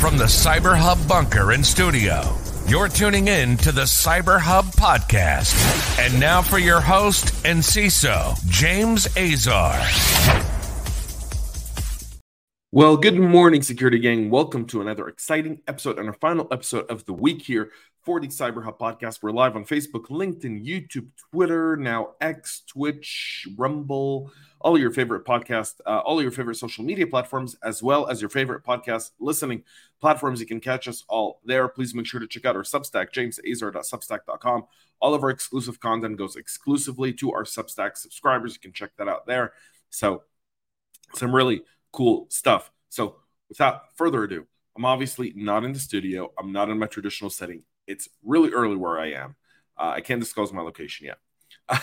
From the Cyber Hub bunker and studio, you're tuning in to the Cyber Hub podcast. And now for your host and CISO, James Azar. Well, good morning, security gang. Welcome to another exciting episode and our final episode of the week here for the Cyber Hub podcast. We're live on Facebook, LinkedIn, YouTube, Twitter, now X, Twitch, Rumble, all your favorite podcast, uh, all your favorite social media platforms, as well as your favorite podcast listening platforms. You can catch us all there. Please make sure to check out our Substack, jamesazar.substack.com. All of our exclusive content goes exclusively to our Substack subscribers. You can check that out there. So, some really cool stuff. So, without further ado, I'm obviously not in the studio. I'm not in my traditional setting. It's really early where I am. Uh, I can't disclose my location yet.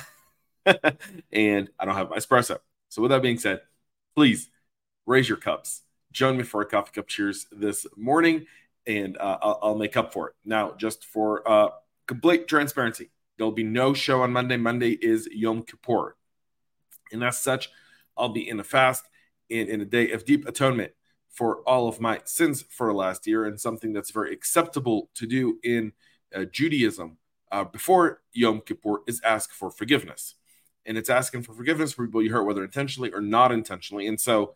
and I don't have my espresso. So, with that being said, please raise your cups. Join me for a coffee cup cheers this morning, and uh, I'll, I'll, make up for it. Now, just for uh, complete transparency, there'll be no show on Monday. Monday is Yom Kippur. And as such, I'll be in a fast in, in a day of deep atonement for all of my sins for last year and something that's very acceptable to do in uh, Judaism uh, before Yom Kippur is ask for forgiveness. And it's asking for forgiveness for people you hurt, whether intentionally or not intentionally. And so,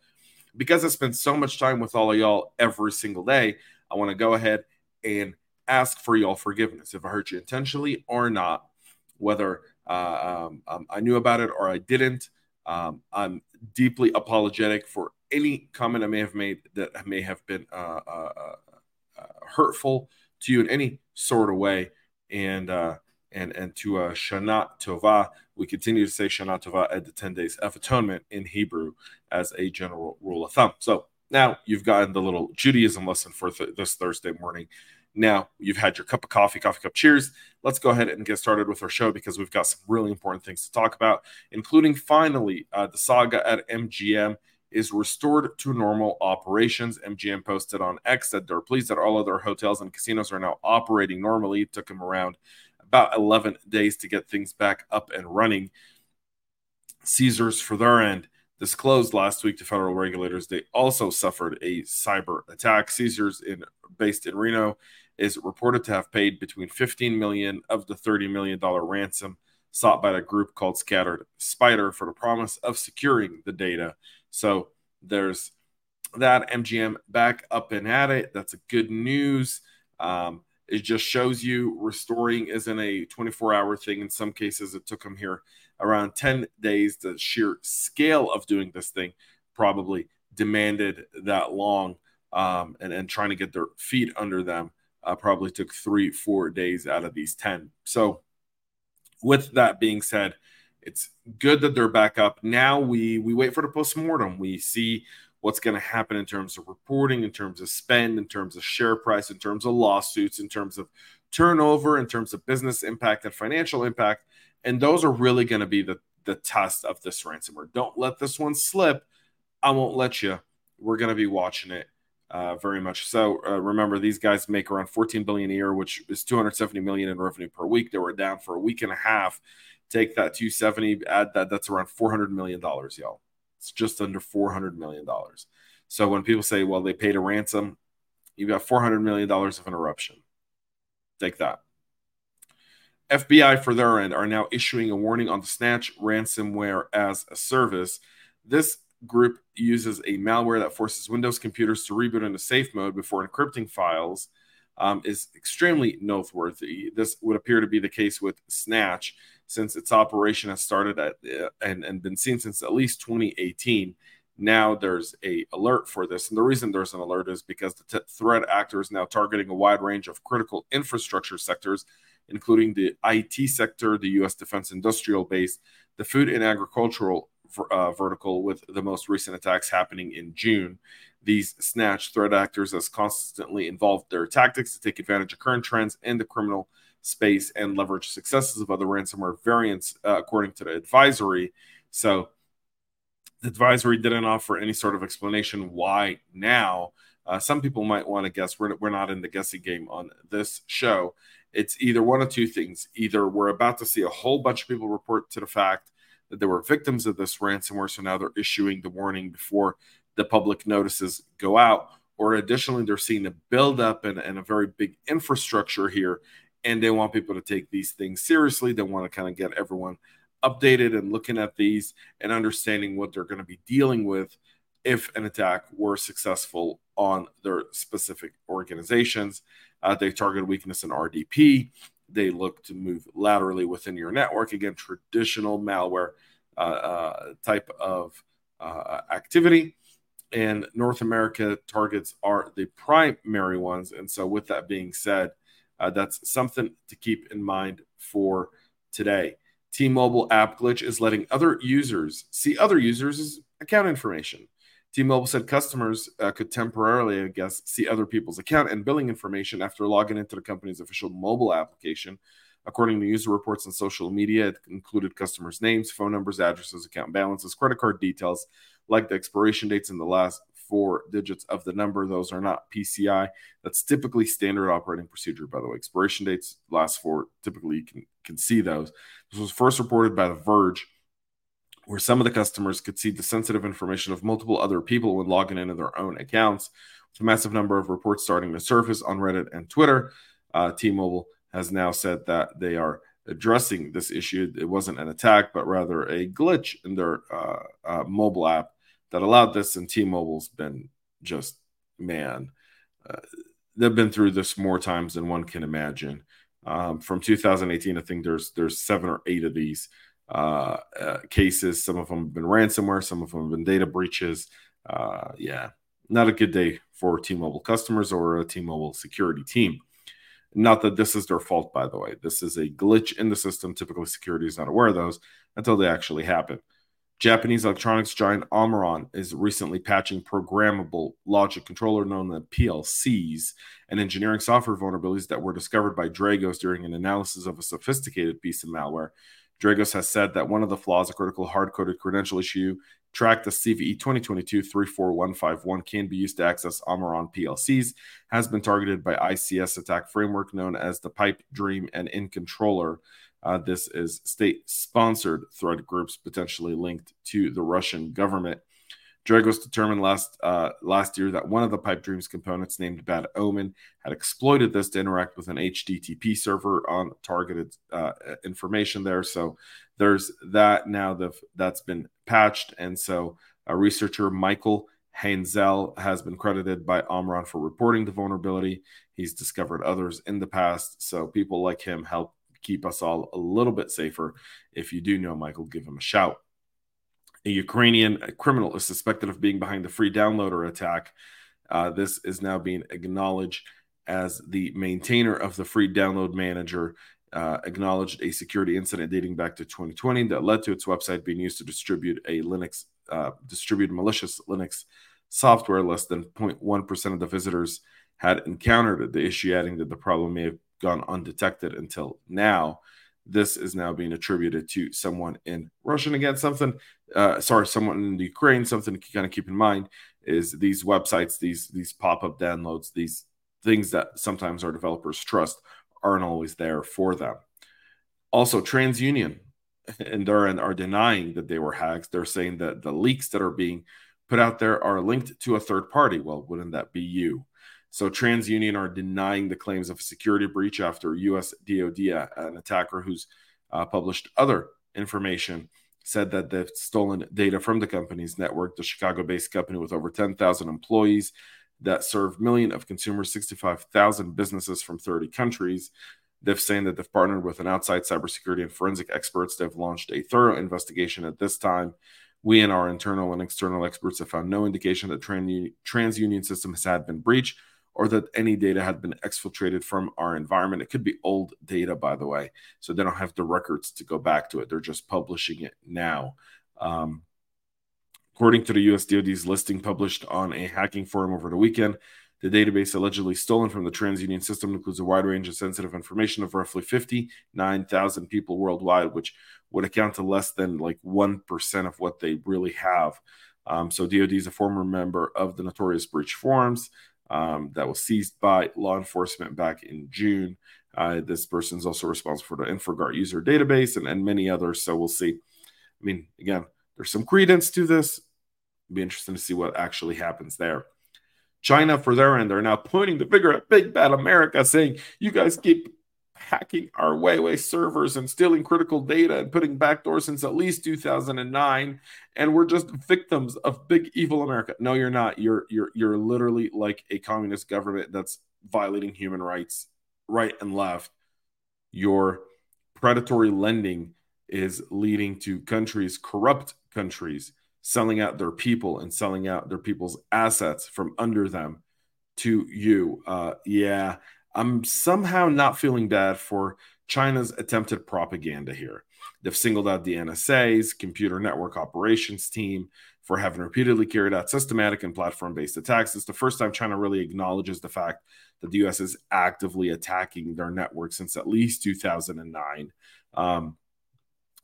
because I spend so much time with all of y'all every single day, I want to go ahead and ask for y'all forgiveness if I hurt you intentionally or not, whether uh, um, um, I knew about it or I didn't. Um, I'm deeply apologetic for any comment I may have made that may have been uh, uh, uh, uh hurtful to you in any sort of way. And uh, and and to uh, Shana Tova, we continue to say Shana Tova at the 10 days of atonement in Hebrew as a general rule of thumb. So now you've gotten the little Judaism lesson for th- this Thursday morning. Now you've had your cup of coffee, coffee cup cheers. Let's go ahead and get started with our show because we've got some really important things to talk about, including finally uh, the saga at MGM is restored to normal operations. MGM posted on X that they're pleased that all other hotels and casinos are now operating normally. It took them around about 11 days to get things back up and running. Caesars, for their end, disclosed last week to federal regulators they also suffered a cyber attack. Caesars, in based in Reno, is reported to have paid between 15 million of the 30 million dollar ransom sought by a group called Scattered Spider for the promise of securing the data. So there's that MGM back up and at it. That's a good news. Um, it just shows you restoring isn't a 24 hour thing. In some cases, it took them here around 10 days. The sheer scale of doing this thing probably demanded that long um, and, and trying to get their feet under them uh, probably took three, four days out of these 10. So, with that being said, it's good that they're back up. Now we we wait for the postmortem. We see what's going to happen in terms of reporting, in terms of spend, in terms of share price, in terms of lawsuits, in terms of turnover, in terms of business impact and financial impact. And those are really going to be the the test of this ransomware. Don't let this one slip. I won't let you. We're going to be watching it uh, very much so. Uh, remember, these guys make around 14 billion a year, which is 270 million in revenue per week. They were down for a week and a half. Take that 270, add that, that's around 400 million dollars, y'all. It's just under 400 million dollars. So when people say, "Well, they paid a ransom," you've got 400 million dollars of interruption. Take that. FBI, for their end, are now issuing a warning on the Snatch ransomware as a service. This group uses a malware that forces Windows computers to reboot into safe mode before encrypting files. Um, is extremely noteworthy. This would appear to be the case with Snatch, since its operation has started at uh, and, and been seen since at least 2018. Now there's a alert for this, and the reason there's an alert is because the t- threat actor is now targeting a wide range of critical infrastructure sectors, including the IT sector, the U.S. defense industrial base, the food and agricultural uh, vertical with the most recent attacks happening in June. These snatch threat actors has constantly involved their tactics to take advantage of current trends in the criminal space and leverage successes of other ransomware variants, uh, according to the advisory. So, the advisory didn't offer any sort of explanation why now. Uh, some people might want to guess. We're, we're not in the guessing game on this show. It's either one of two things. Either we're about to see a whole bunch of people report to the fact that they were victims of this ransomware. So now they're issuing the warning before the public notices go out, or additionally, they're seeing a buildup and, and a very big infrastructure here, and they want people to take these things seriously. They want to kind of get everyone updated and looking at these and understanding what they're going to be dealing with if an attack were successful on their specific organizations. Uh, they target weakness in RDP. They look to move laterally within your network. Again, traditional malware uh, uh, type of uh, activity. And North America targets are the primary ones. And so, with that being said, uh, that's something to keep in mind for today. T Mobile app glitch is letting other users see other users' account information. T Mobile said customers uh, could temporarily, I guess, see other people's account and billing information after logging into the company's official mobile application. According to user reports on social media, it included customers' names, phone numbers, addresses, account balances, credit card details, like the expiration dates and the last four digits of the number. Those are not PCI. That's typically standard operating procedure, by the way. Expiration dates, last four, typically you can, can see those. This was first reported by The Verge where some of the customers could see the sensitive information of multiple other people when logging into their own accounts. With a massive number of reports starting to surface on Reddit and Twitter, uh, T Mobile has now said that they are addressing this issue. It wasn't an attack, but rather a glitch in their uh, uh, mobile app that allowed this. And T Mobile's been just, man, uh, they've been through this more times than one can imagine. Um, from 2018, I think there's there's seven or eight of these uh, uh, cases. Some of them have been ransomware, some of them have been data breaches. Uh, yeah, not a good day for T Mobile customers or a T Mobile security team. Not that this is their fault, by the way. This is a glitch in the system. Typically, security is not aware of those until they actually happen. Japanese electronics giant Omron is recently patching programmable logic controller known as PLCs and engineering software vulnerabilities that were discovered by Dragos during an analysis of a sophisticated piece of malware Dragos has said that one of the flaws, a critical hard coded credential issue, tracked as CVE 2022 34151, can be used to access Omron PLCs, has been targeted by ICS attack framework known as the Pipe Dream and Incontroller. Uh, this is state sponsored threat groups potentially linked to the Russian government. Dragos determined last uh, last year that one of the Pipe Dreams components, named Bad Omen, had exploited this to interact with an HTTP server on targeted uh, information there. So there's that now that that's been patched, and so a researcher Michael Heinzl has been credited by Omron for reporting the vulnerability. He's discovered others in the past, so people like him help keep us all a little bit safer. If you do know Michael, give him a shout. A Ukrainian criminal is suspected of being behind the free downloader attack. Uh, this is now being acknowledged as the maintainer of the free download manager. Uh, acknowledged a security incident dating back to 2020 that led to its website being used to distribute a Linux, uh, distribute malicious Linux software. Less than 0.1% of the visitors had encountered the issue, adding that the problem may have gone undetected until now this is now being attributed to someone in Russian. Again, something, uh, sorry, someone in Ukraine. Something to kind of keep in mind is these websites, these these pop up downloads, these things that sometimes our developers trust aren't always there for them. Also, TransUnion and Duran are denying that they were hacks. They're saying that the leaks that are being put out there are linked to a third party. Well, wouldn't that be you? So TransUnion are denying the claims of a security breach after U.S. DoD, uh, an attacker who's uh, published other information, said that they've stolen data from the company's network. The Chicago-based company with over 10,000 employees that serve million of consumers, 65,000 businesses from 30 countries. They've saying that they've partnered with an outside cybersecurity and forensic experts. They've launched a thorough investigation at this time. We and our internal and external experts have found no indication that TransUnion system has had been breached or that any data had been exfiltrated from our environment. It could be old data, by the way, so they don't have the records to go back to it. They're just publishing it now. Um, according to the US DoD's listing published on a hacking forum over the weekend, the database allegedly stolen from the TransUnion system includes a wide range of sensitive information of roughly 59,000 people worldwide, which would account to less than like 1% of what they really have. Um, so DoD is a former member of the Notorious Breach Forums um, that was seized by law enforcement back in June. Uh, this person is also responsible for the InfraGard user database and, and many others. So we'll see. I mean, again, there's some credence to this. It'll be interesting to see what actually happens there. China, for their end, are now pointing the finger at big bad America, saying, You guys keep hacking our Huawei servers and stealing critical data and putting backdoors since at least 2009 and we're just victims of big evil America. No, you're not. You're you're you're literally like a communist government that's violating human rights right and left. Your predatory lending is leading to countries, corrupt countries, selling out their people and selling out their people's assets from under them to you. Uh, yeah, I'm somehow not feeling bad for China's attempted propaganda here. They've singled out the NSA's computer network operations team for having repeatedly carried out systematic and platform based attacks. It's the first time China really acknowledges the fact that the US is actively attacking their network since at least 2009. Um,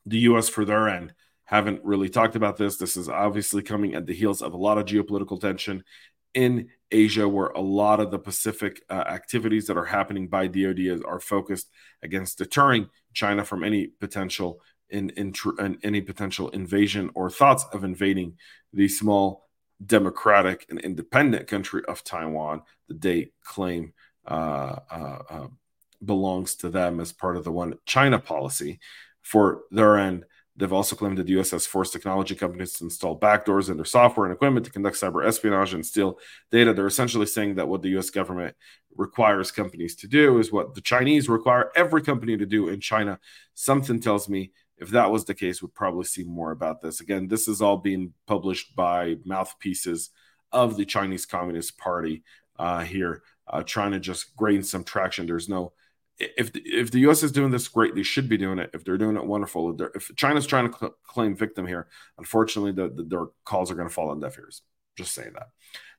the US, for their end, haven't really talked about this. This is obviously coming at the heels of a lot of geopolitical tension in Asia, where a lot of the Pacific uh, activities that are happening by DoD is, are focused against deterring China from any potential in, in, in, any potential invasion or thoughts of invading the small democratic and independent country of Taiwan that they claim uh, uh, uh belongs to them as part of the one China policy. For their end, They've also claimed that the U.S. has forced technology companies to install backdoors in their software and equipment to conduct cyber espionage and steal data. They're essentially saying that what the U.S. government requires companies to do is what the Chinese require every company to do in China. Something tells me if that was the case, we'd probably see more about this. Again, this is all being published by mouthpieces of the Chinese Communist Party uh, here, uh, trying to just gain some traction. There's no if if the U.S. is doing this great, they should be doing it. If they're doing it wonderful, if, if China's trying to cl- claim victim here, unfortunately, the, the, their calls are going to fall on deaf ears. Just saying that.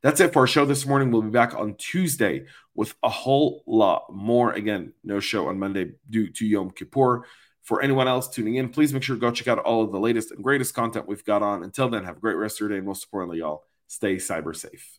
That's it for our show this morning. We'll be back on Tuesday with a whole lot more. Again, no show on Monday due to Yom Kippur. For anyone else tuning in, please make sure to go check out all of the latest and greatest content we've got on. Until then, have a great rest of your day. And most importantly, y'all, stay cyber safe.